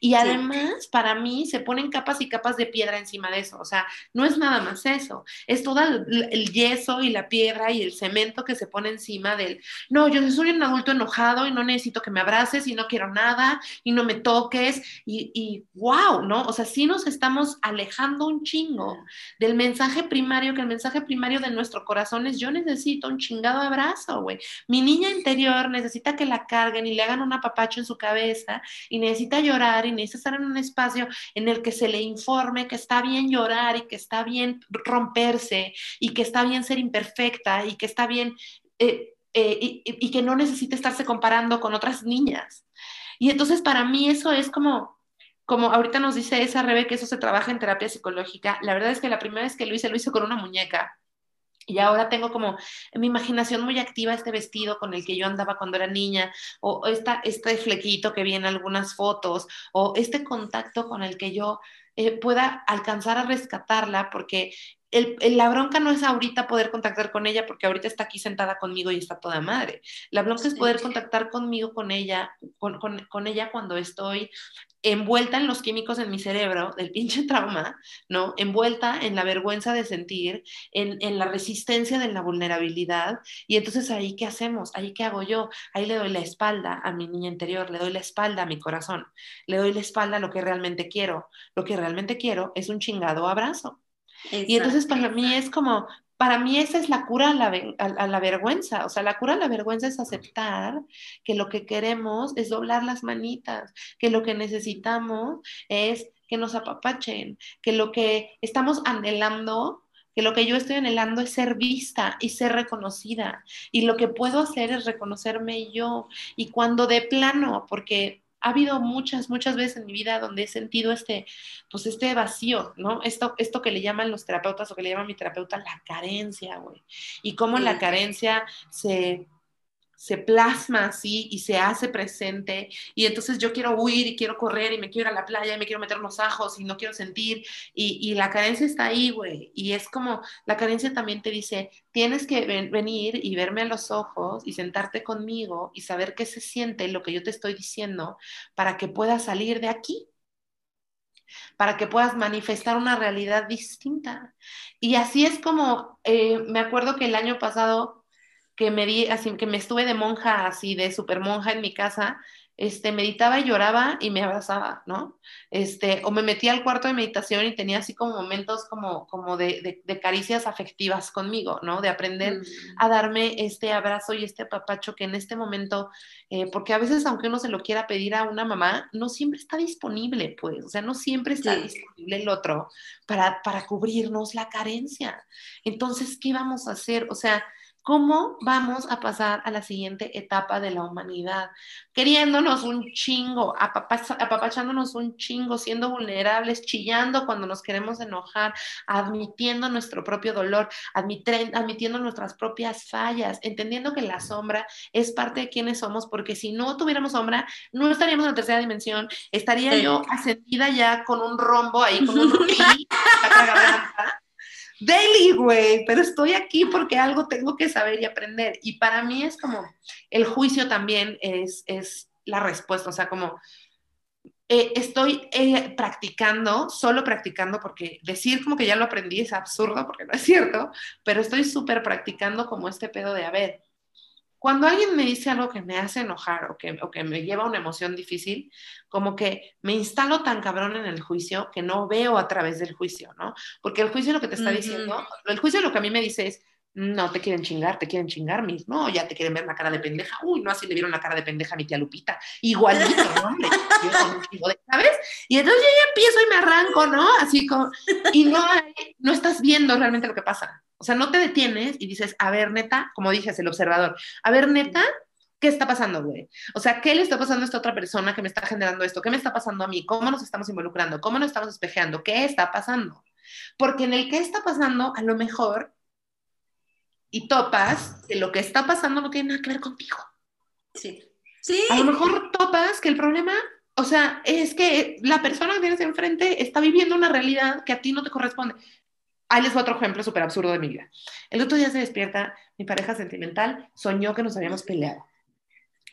Y además, para mí, se ponen capas y capas de piedra encima de eso. O sea, no es nada más eso. Es todo el, yeso y la piedra y el cemento que se pone encima del, no, yo soy un adulto enojado y no necesito que me abraces y no quiero nada y no me toques. Y, y wow, ¿no? O sea, sí nos estamos alejando un chingo del mensaje primario, que el mensaje primario de nuestro corazón es, yo necesito un chingado abrazo, güey. Mi niña interior necesita que la carguen y le hagan un apapacho en su cabeza y necesita y necesita en un espacio en el que se le informe que está bien llorar y que está bien romperse y que está bien ser imperfecta y que está bien eh, eh, y, que no necesite estarse comparando con otras niñas. Y entonces para mí eso es como, como ahorita nos dice esa Rebe que eso se trabaja en terapia psicológica. La verdad es que la primera vez que lo hice, lo hice con una muñeca y ahora tengo como mi imaginación muy activa este vestido con el que yo andaba cuando era niña, o esta, este flequito que vi en algunas fotos, o este contacto con el que yo eh, pueda alcanzar a rescatarla, porque el, la bronca no es ahorita poder contactar con ella, porque ahorita está aquí sentada conmigo y está toda madre. La bronca es poder contactar conmigo, con ella, con, con ella cuando estoy envuelta en los químicos en mi cerebro del pinche trauma, ¿no? Envuelta en la vergüenza de sentir, en, en, la resistencia de la vulnerabilidad. Y entonces ahí, ¿qué hacemos? Ahí, ¿qué hago yo? Ahí le doy la espalda a mi niña interior, le doy la espalda a mi corazón, le doy la espalda a lo que realmente quiero. Lo que realmente quiero es un chingado abrazo. Y entonces para mí es como, para mí esa es la cura a la, vergüenza. O sea, la cura a la vergüenza es aceptar que lo que queremos es doblar las manitas, que lo que necesitamos es que nos apapachen, que lo que estamos anhelando que lo que yo estoy anhelando es ser vista y ser reconocida. Y lo que puedo hacer es reconocerme yo. Y cuando de plano, porque ha habido muchas, muchas veces en mi vida donde he sentido este, pues este vacío, ¿no? Esto, esto que le llaman los terapeutas o que le llama mi terapeuta la carencia, güey. Y cómo la carencia se se plasma así y se hace presente y entonces yo quiero huir y quiero correr y me quiero ir a la playa y me quiero meter los ajos y no quiero sentir y, y la carencia está ahí, güey. Y es como, la carencia también te dice, tienes que venir y verme a los ojos y sentarte conmigo y saber qué se siente lo que yo te estoy diciendo para que puedas salir de aquí para que puedas manifestar una realidad distinta. Y así es como, eh, me acuerdo que el año pasado que me di, así que me estuve de monja, así de super monja en mi casa, este, meditaba y lloraba y me abrazaba, ¿no? Este, o me metía al cuarto de meditación y tenía así como momentos como, como de, de, caricias afectivas conmigo, ¿no? De aprender mm. a darme este abrazo y este papacho que en este momento, eh, porque a veces aunque uno se lo quiera pedir a una mamá, no siempre está disponible, pues, o sea, no siempre está disponible el otro para, para cubrirnos la carencia. Entonces, ¿qué vamos a hacer? O sea, ¿Cómo vamos a pasar a la siguiente etapa de la humanidad? Queriéndonos un chingo, apapachándonos un chingo, siendo vulnerables, chillando cuando nos queremos enojar, admitiendo nuestro propio dolor, admitiendo nuestras propias fallas, entendiendo que la sombra es parte de quienes somos, porque si no tuviéramos sombra, no estaríamos en la tercera dimensión, estaría yo ascendida ya con un rombo ahí, con un rubí, daily, güey, pero estoy aquí porque algo tengo que saber y aprender. Y para mí es como, el juicio también es, es la respuesta, o sea, como eh, estoy eh, practicando, solo practicando, porque decir como que ya lo aprendí es absurdo, porque no es cierto, pero estoy súper practicando como este pedo de, a ver, cuando alguien me dice algo que me hace enojar o que, o que me lleva a una emoción difícil, como que me instalo tan cabrón en el juicio que no veo a través del juicio, ¿no? Porque el juicio lo que te está diciendo, el juicio lo que a mí me dice es, no, te quieren chingar, te quieren chingar, mis, no, ya te quieren ver la cara de pendeja, uy, no, así le vieron la cara de pendeja a mi tía Lupita, igualito, ¿no? Hombre, ¿sabes? Y entonces yo ya empiezo y me arranco, ¿no? Así como, y no, no estás viendo realmente lo que pasa. O sea, no te detienes y dices, a ver, neta, como dije, el observador, a ver, neta, ¿qué está pasando, güey? O sea, ¿qué le está pasando a esta otra persona que me está generando esto? ¿Qué me está pasando a mí? ¿Cómo nos estamos involucrando? ¿Cómo nos estamos espejeando? ¿Qué está pasando? Porque en el que está pasando, a lo mejor, y topas que lo que está pasando no tiene nada que ver contigo. Sí. Sí. A lo mejor topas que el problema, o sea, es que la persona que tienes enfrente está viviendo una realidad que a ti no te corresponde. Ahí les otro ejemplo súper absurdo de mi vida. El otro día se despierta mi pareja sentimental, soñó que nos habíamos peleado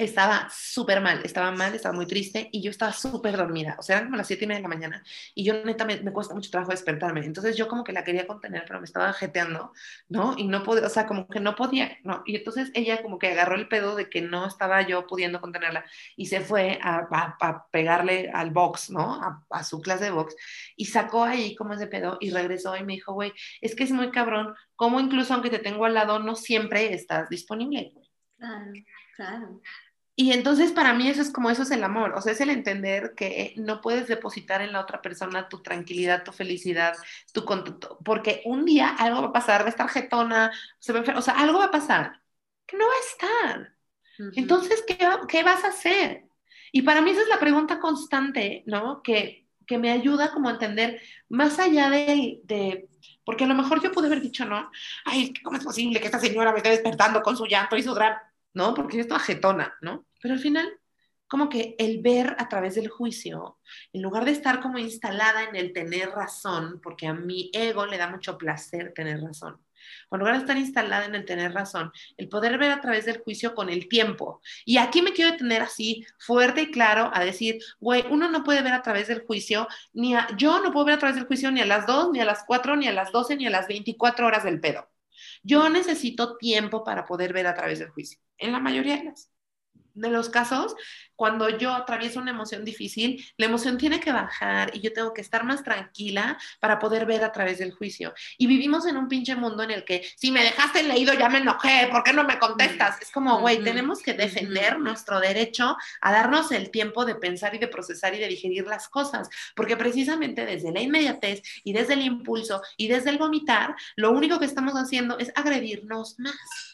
estaba súper mal, estaba mal, estaba muy triste y yo estaba súper dormida, o sea, eran como las siete y media de la mañana y yo neta me, cuesta mucho trabajo despertarme, entonces yo como que la quería contener, pero me estaba jeteando, ¿no? Y no podía, o sea, como que no podía, ¿no? Y entonces ella como que agarró el pedo de que no estaba yo pudiendo contenerla y se fue a, a, pegarle al box, ¿no? A, a, su clase de box y sacó ahí como ese pedo y regresó y me dijo, güey, es que es muy cabrón, como incluso aunque te tengo al lado, no siempre estás disponible. Claro, claro. Y entonces para mí eso es como eso es el amor, o sea, es el entender que no puedes depositar en la otra persona tu tranquilidad, tu felicidad, tu contento, porque un día algo va a pasar, va a estar jetona, se va a, o sea, algo va a pasar que no va a estar. Entonces, ¿qué, ¿qué, vas a hacer? Y para mí esa es la pregunta constante, ¿no? Que, que me ayuda como a entender, más allá de, de, porque a lo mejor yo pude haber dicho, no, ay, ¿cómo es posible que esta señora me esté despertando con su llanto y su gran ¿no? Porque yo estaba jetona, ¿no? Pero al final, como que el ver a través del juicio, en lugar de estar como instalada en el tener razón, porque a mi ego le da mucho placer tener razón, en lugar de estar instalada en el tener razón, el poder ver a través del juicio con el tiempo. Y aquí me quiero detener así fuerte y claro a decir, güey, uno no puede ver a través del juicio, ni a, yo no puedo ver a través del juicio ni a las 2, ni a las 4, ni a las 12, ni a las 24 horas del pedo. Yo necesito tiempo para poder ver a través del juicio, en la mayoría de las de los casos, cuando yo atravieso una emoción difícil, la emoción tiene que bajar y yo tengo que estar más tranquila para poder ver a través del juicio. Y vivimos en un pinche mundo en el que si me dejaste leído ya me enojé, ¿por qué no me contestas? Es como, güey, tenemos que defender nuestro derecho a darnos el tiempo de pensar y de procesar y de digerir las cosas, porque precisamente desde la inmediatez y desde el impulso y desde el vomitar, lo único que estamos haciendo es agredirnos más.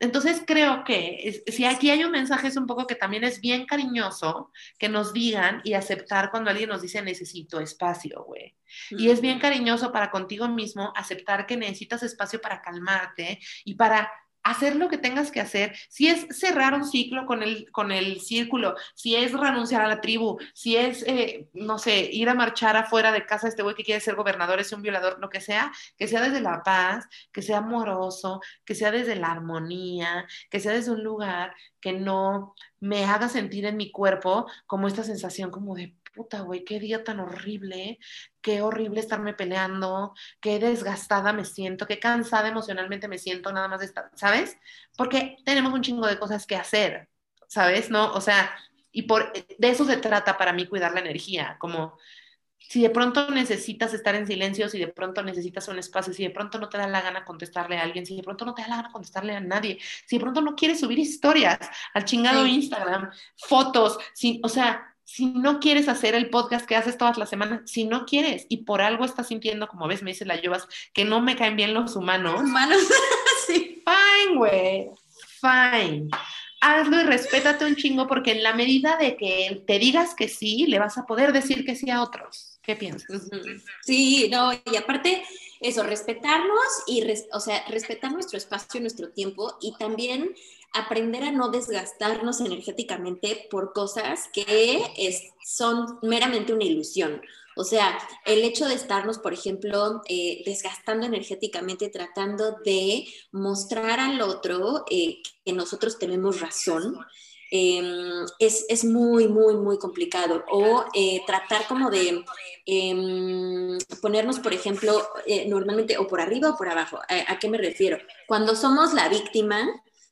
Entonces creo que si aquí hay un mensaje es un poco que también es bien cariñoso que nos digan y aceptar cuando alguien nos dice necesito espacio, güey. Y es bien cariñoso para contigo mismo aceptar que necesitas espacio para calmarte y para hacer lo que tengas que hacer, si es cerrar un ciclo con el, con el círculo, si es renunciar a la tribu, si es, eh, no sé, ir a marchar afuera de casa este güey que quiere ser gobernador, es un violador, lo que sea, que sea desde la paz, que sea amoroso, que sea desde la armonía, que sea desde un lugar que no me haga sentir en mi cuerpo como esta sensación como de puta, güey, qué día tan horrible, qué horrible estarme peleando, qué desgastada me siento, qué cansada emocionalmente me siento nada más de estar, ¿sabes? Porque tenemos un chingo de cosas que hacer, ¿sabes? ¿No? O sea, Y por, de eso se trata para mí cuidar la energía, como si de pronto necesitas estar en silencio, si de pronto necesitas un espacio, si de pronto no te da la gana contestarle a alguien, si de pronto no te da la gana contestarle a nadie, si de pronto no quieres subir historias al chingado Instagram, fotos, si, o sea, si no quieres hacer el podcast que haces todas las semanas, si no quieres y por algo estás sintiendo, como ves, me dice la Yovas, que no me caen bien los humanos. Humanos, sí. Fine, güey. Fine hazlo y respétate un chingo porque en la medida de que te digas que sí, le vas a poder decir que sí a otros. ¿Qué piensas? Sí, no, y aparte eso, respetarnos y, o sea, respetar nuestro espacio, nuestro tiempo y también aprender a no desgastarnos energéticamente por cosas que son meramente una ilusión. O sea, el hecho de estarnos, por ejemplo, eh, desgastando energéticamente, tratando de mostrar al otro eh, que nosotros tenemos razón, em, es, muy, muy, muy complicado. O eh, tratar como de em, ponernos, por ejemplo, normalmente o por arriba o por abajo. ¿A, qué me refiero? Cuando somos la víctima,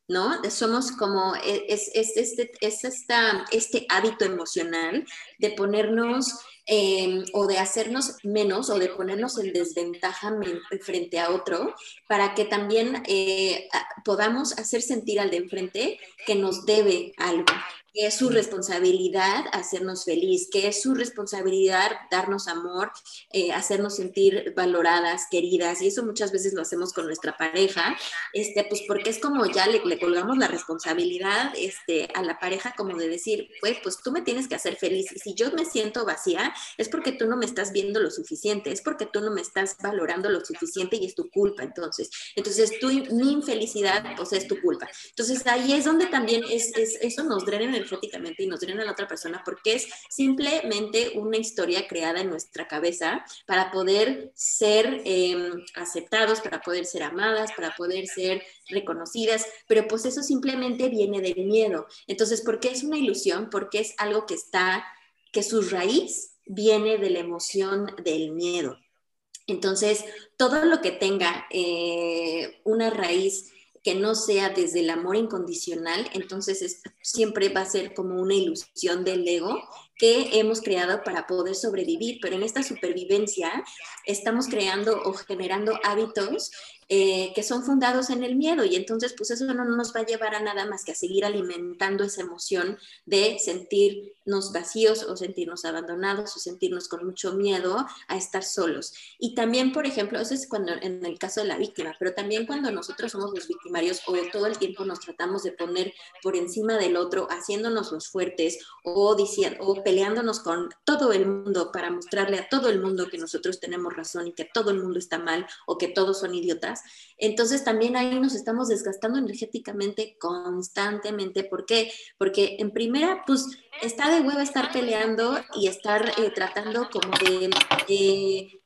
¿no? Somos como, es, es, este, es esta, este hábito emocional de ponernos Em, o de hacernos menos o de ponernos en desventaja frente a otro para que también eh, podamos hacer sentir al de enfrente que nos debe algo que es su responsabilidad hacernos feliz, que es su responsabilidad darnos amor, eh, hacernos sentir valoradas, queridas, y eso muchas veces lo hacemos con nuestra pareja, este, pues porque es como ya le, le colgamos la responsabilidad este, a la pareja como de decir, pues, pues tú me tienes que hacer feliz, y si yo me siento vacía, es porque tú no me estás viendo lo suficiente, es porque tú no me estás valorando lo suficiente y es tu culpa, entonces, entonces tu, mi infelicidad, pues es tu culpa. Entonces ahí es donde también es, es eso nos drena en el energéticamente y nos drena a la otra persona porque es simplemente una historia creada en nuestra cabeza para poder ser em, aceptados, para poder ser amadas, para poder ser reconocidas, pero pues eso simplemente viene del miedo. Entonces, ¿por qué es una ilusión? Porque es algo que está, que su raíz viene de la emoción del miedo. Entonces, todo lo que tenga eh, una raíz que no sea desde el amor incondicional, entonces siempre va a ser como una ilusión del ego que hemos creado para poder sobrevivir, pero en esta supervivencia estamos creando o generando hábitos eh, que son fundados en el miedo y entonces pues eso no nos va a llevar a nada más que a seguir alimentando esa emoción de sentirnos vacíos o sentirnos abandonados o sentirnos con mucho miedo a estar solos. Y también, por ejemplo, eso es cuando en el caso de la víctima, pero también cuando nosotros somos los victimarios o todo el tiempo nos tratamos de poner por encima del otro, haciéndonos los fuertes o diciendo o peleándonos con todo el mundo para mostrarle a todo el mundo que nosotros tenemos razón y que todo el mundo está mal o que todos son idiotas entonces también ahí nos estamos desgastando energéticamente constantemente. ¿Por qué? Porque en primera, pues está de huevo estar peleando y estar eh, tratando como de de,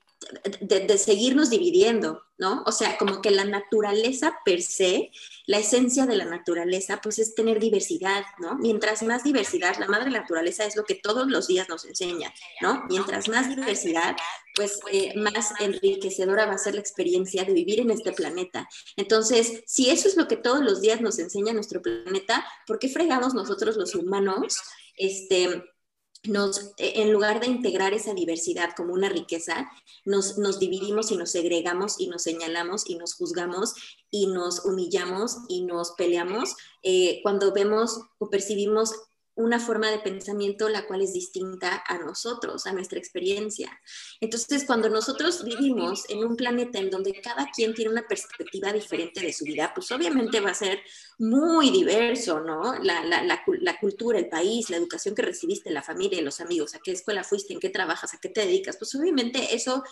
seguirnos dividiendo, ¿no? O sea, como que la naturaleza per se, la esencia de la naturaleza, pues es tener diversidad, ¿no? Mientras más diversidad, la madre naturaleza es lo que todos los días nos enseña, ¿no? Mientras más diversidad, pues eh, más enriquecedora va a ser la experiencia de vivir en este planeta. Entonces, si eso es lo que todos los días nos enseña nuestro planeta, ¿por qué fregamos nosotros los humanos? Este, nos, e, en lugar de integrar esa diversidad como una riqueza, nos, nos, dividimos y nos segregamos y nos señalamos y nos juzgamos y nos humillamos y nos peleamos eh, cuando vemos o percibimos una forma de pensamiento la cual es distinta a nosotros, a nuestra experiencia. Entonces, cuando nosotros vivimos en un planeta en donde cada quien tiene una perspectiva diferente de su vida, pues obviamente va a ser muy diverso, ¿no? La, la, la, cultura, el país, la educación que recibiste, la familia, los amigos, a qué escuela fuiste, en qué trabajas, a qué te dedicas, pues obviamente eso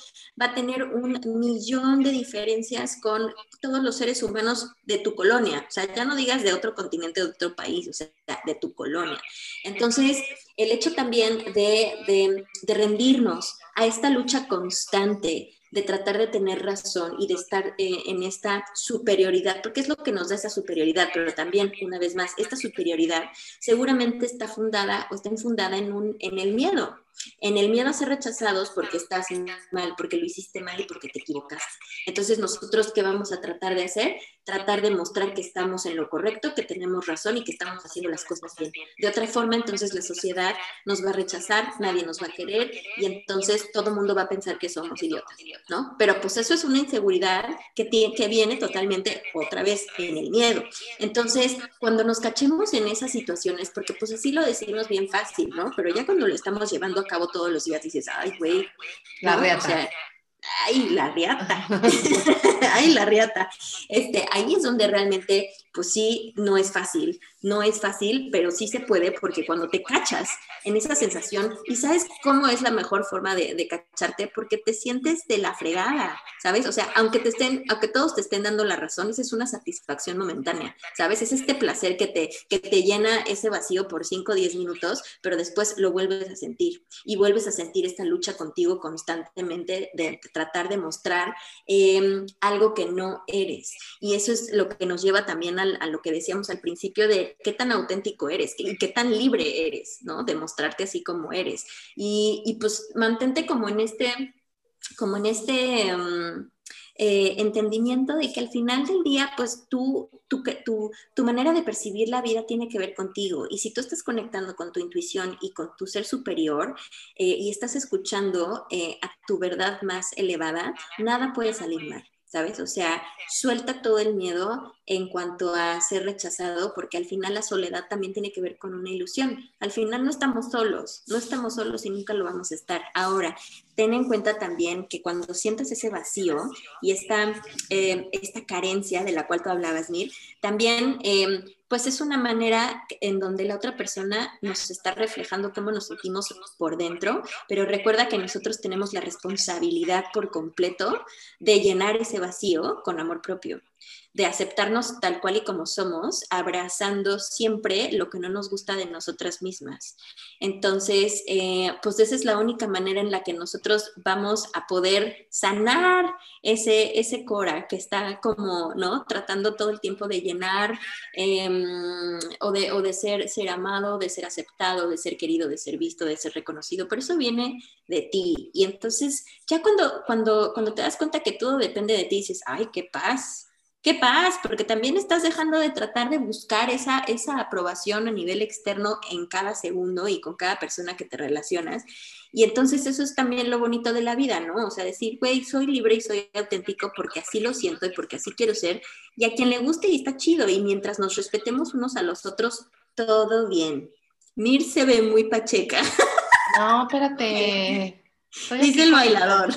va a tener un millón de diferencias con todos los seres humanos de tu colonia. O sea, ya no digas de otro continente, de otro país, o sea, de tu colonia. Entonces, el hecho también de, rendirnos a esta lucha constante, de tratar de tener razón y de estar eh, en esta superioridad, porque es lo que nos da esa superioridad, pero también, una vez más, esta superioridad seguramente está fundada o está infundada en, un, en el miedo. en el miedo a ser rechazados porque estás mal, porque lo hiciste mal y porque te equivocaste. Entonces, nosotros, ¿qué vamos a tratar de hacer? Tratar de mostrar que estamos en lo correcto, que tenemos razón y que estamos haciendo las cosas bien. De otra forma, entonces la sociedad nos va a rechazar, nadie nos va a querer y entonces todo el mundo va a pensar que somos idiotas, ¿no? Pero pues eso es una inseguridad que, tiene, que viene totalmente otra vez en el miedo. Entonces, cuando nos cachemos en esas situaciones, porque pues así lo decimos bien fácil, ¿no? Pero ya cuando lo estamos llevando a cabo todos los días dices, ay, güey, la reata. Ay, la riata, ay, la riata. Este, ahí es donde realmente, pues sí, no es fácil, no es fácil, pero sí se puede porque cuando te cachas en esa sensación, y sabes cómo es la mejor forma de, de, cacharte, porque te sientes de la fregada, ¿sabes? O sea, aunque te estén, aunque todos te estén dando la razón, esa es una satisfacción momentánea, ¿sabes? Es este placer que te, que te llena ese vacío por 5 o 10 minutos, pero después lo vuelves a sentir y vuelves a sentir esta lucha contigo constantemente de tratar de mostrar eh, algo que no eres. Y eso es lo que nos lleva también a, lo que decíamos al principio de qué tan auténtico eres y qué tan libre eres, ¿no? De mostrarte así como eres. Y, y pues mantente como en este, como en este... Um, eh, entendimiento de que al final del día, pues tú, tu, tu, tu, manera de percibir la vida tiene que ver contigo. Y si tú estás conectando con tu intuición y con tu ser superior eh, y estás escuchando eh, a tu verdad más elevada, nada puede salir mal. ¿Sabes? O sea, suelta todo el miedo en cuanto a ser rechazado, porque al final la soledad también tiene que ver con una ilusión. Al final no estamos solos, no estamos solos y nunca lo vamos a estar. Ahora, ten en cuenta también que cuando sientes ese vacío y esta, eh, esta carencia de la cual tú hablabas, Mir, también... Eh, pues es una manera en donde la otra persona nos está reflejando cómo nos sentimos por dentro, pero recuerda que nosotros tenemos la responsabilidad por completo de llenar ese vacío con amor propio de aceptarnos tal cual y como somos, abrazando siempre lo que no nos gusta de nosotras mismas. Entonces, eh, pues esa es la única manera en la que nosotros vamos a poder sanar ese, ese cora que está como, ¿no? Tratando todo el tiempo de llenar em, o, de, o de ser, ser amado, de ser aceptado, de ser querido, de ser visto, de ser reconocido. Pero eso viene de ti. Y entonces, ya cuando, cuando, cuando te das cuenta que todo depende de ti, dices, ay, qué paz qué paz, porque también estás dejando de tratar de buscar esa, esa aprobación a nivel externo en cada segundo y con cada persona que te relacionas. Y entonces eso es también lo bonito de la vida, ¿no? O sea, decir, güey, soy libre y soy auténtico porque así lo siento y porque así quiero ser. Y a quien le guste y está chido. Y mientras nos respetemos unos a los otros, todo bien. Mir se ve muy pacheca. No, espérate. Dice el bailador.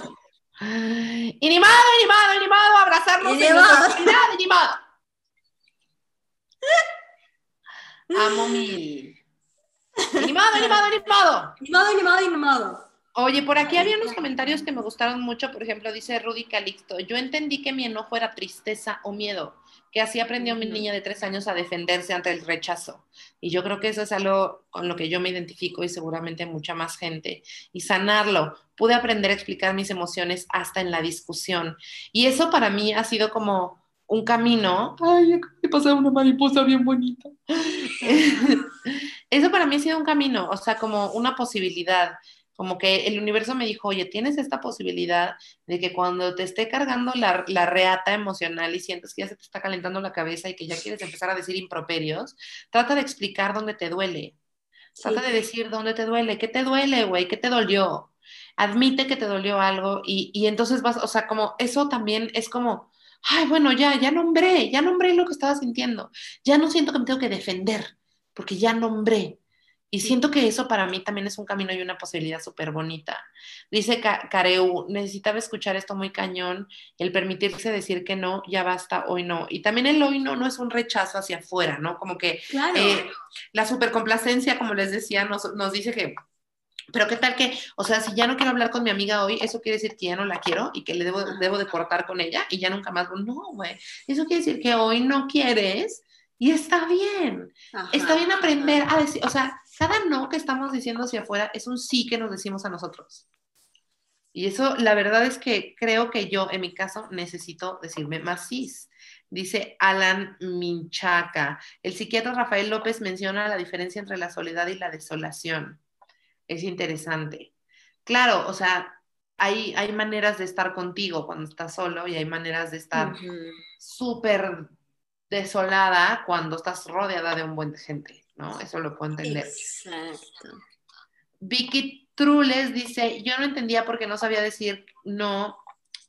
Inimado, animado, animado, abrazarnos animado. en animado. Amo mil. Animado, animado, animado. Animado, animado, animado. Oye, por aquí había unos comentarios que me gustaron mucho. Por ejemplo, dice Rudy Calixto, yo entendí que mi enojo era tristeza o miedo que así aprendió mi niña de tres años a defenderse ante el rechazo. Y yo creo que eso es algo con lo que yo me identifico y seguramente mucha más gente. Y sanarlo. Pude aprender a explicar mis emociones hasta en la discusión. Y eso para mí ha sido como un camino. Ay, me pasa una mariposa bien bonita. eso para mí ha sido un camino, o sea, como una posibilidad como que el universo me dijo, oye, tienes esta posibilidad de que cuando te esté cargando la, la, reata emocional y sientes que ya se te está calentando la cabeza y que ya quieres empezar a decir improperios, trata de explicar dónde te duele. Trata de decir dónde te duele, qué te duele, güey, qué te dolió. Admite que te dolió algo y, y entonces vas, o sea, como eso también es como, ay, bueno, ya, ya nombré, ya nombré lo que estaba sintiendo. Ya no siento que me tengo que defender, porque ya nombré. Y siento que eso para mí también es un camino y una posibilidad súper bonita. Dice Careu, necesitaba escuchar esto muy cañón, el permitirse decir que no, ya basta, hoy no. Y también el hoy no no es un rechazo hacia afuera, ¿no? Como que claro. eh, la supercomplacencia, como les decía, nos, nos dice que pero qué tal que, o sea, si ya no quiero hablar con mi amiga hoy, eso quiere decir que ya no la quiero y que le debo, debo de cortar con ella y ya nunca más. No, güey. Eso quiere decir que hoy no quieres y está bien. Ajá, está bien aprender ajá. a decir, o sea, cada no que estamos diciendo hacia afuera es un sí que nos decimos a nosotros. Y eso, la verdad es que creo que yo, en mi caso, necesito decirme más sí. Dice Alan Minchaca. El psiquiatra Rafael López menciona la diferencia entre la soledad y la desolación. es interesante. Claro, o sea, hay, hay maneras de estar contigo cuando estás solo y hay maneras de estar súper desolada cuando estás rodeada de un buen de gente, ¿no? Eso lo puedo entender. Exacto. Vicky Trules dice, yo no entendía por qué no sabía decir no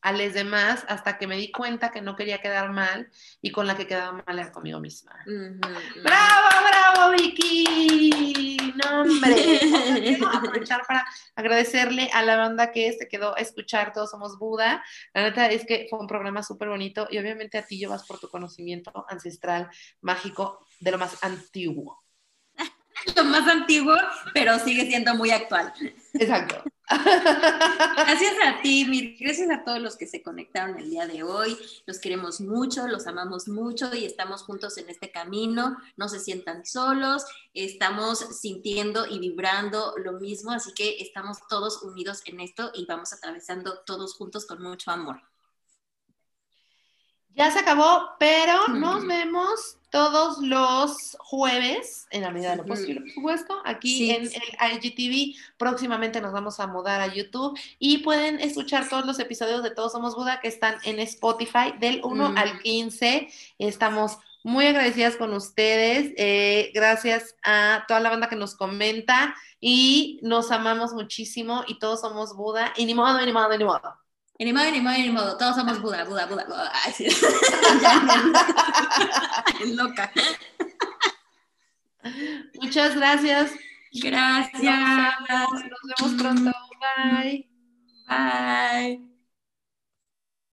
a los demás hasta que me di cuenta que no quería quedar mal y con la que quedaba mal era conmigo misma. ¡Bravo, bravo, Vicky! No, hombre. Quiero aprovechar para agradecerle a la banda que se quedó a escuchar Todos Somos Buda. La neta es que fue un programa súper bonito y obviamente a ti llevas por tu conocimiento ancestral, mágico, de lo más antiguo. lo más antiguo, pero sigue siendo muy actual. Exacto. Gracias a ti, gracias a todos los que se conectaron el día de hoy. Los queremos mucho, los amamos mucho y estamos juntos en este camino. No se sientan solos, estamos sintiendo y vibrando lo mismo, así que estamos todos unidos en esto y vamos atravesando todos juntos con mucho amor. Ya se acabó, pero nos vemos todos los jueves, en la medida de lo posible, por supuesto, aquí en el IGTV. Próximamente nos vamos a mudar a YouTube y pueden escuchar todos los episodios de Todos Somos Buda que están en Spotify del 1 al 15. Estamos muy agradecidas con ustedes. Eh, gracias a toda la banda que nos comenta y nos amamos muchísimo y todos somos Buda. Y ni modo, ni modo, ni modo. Modo, ni modo. Todos somos Buda, Buda, Buda. Buda. Ay, sí. loca. Muchas gracias. Gracias. Nos vemos pronto. Bye. Bye.